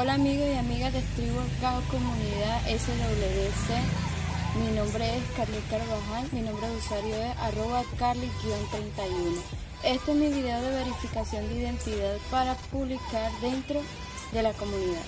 Hola amigos y amigas de Tribu Cao Comunidad SWC. Mi nombre es Carly Carvajal, mi nombre de usuario es arroba carly-31. Este es mi video de verificación de identidad para publicar dentro de la comunidad.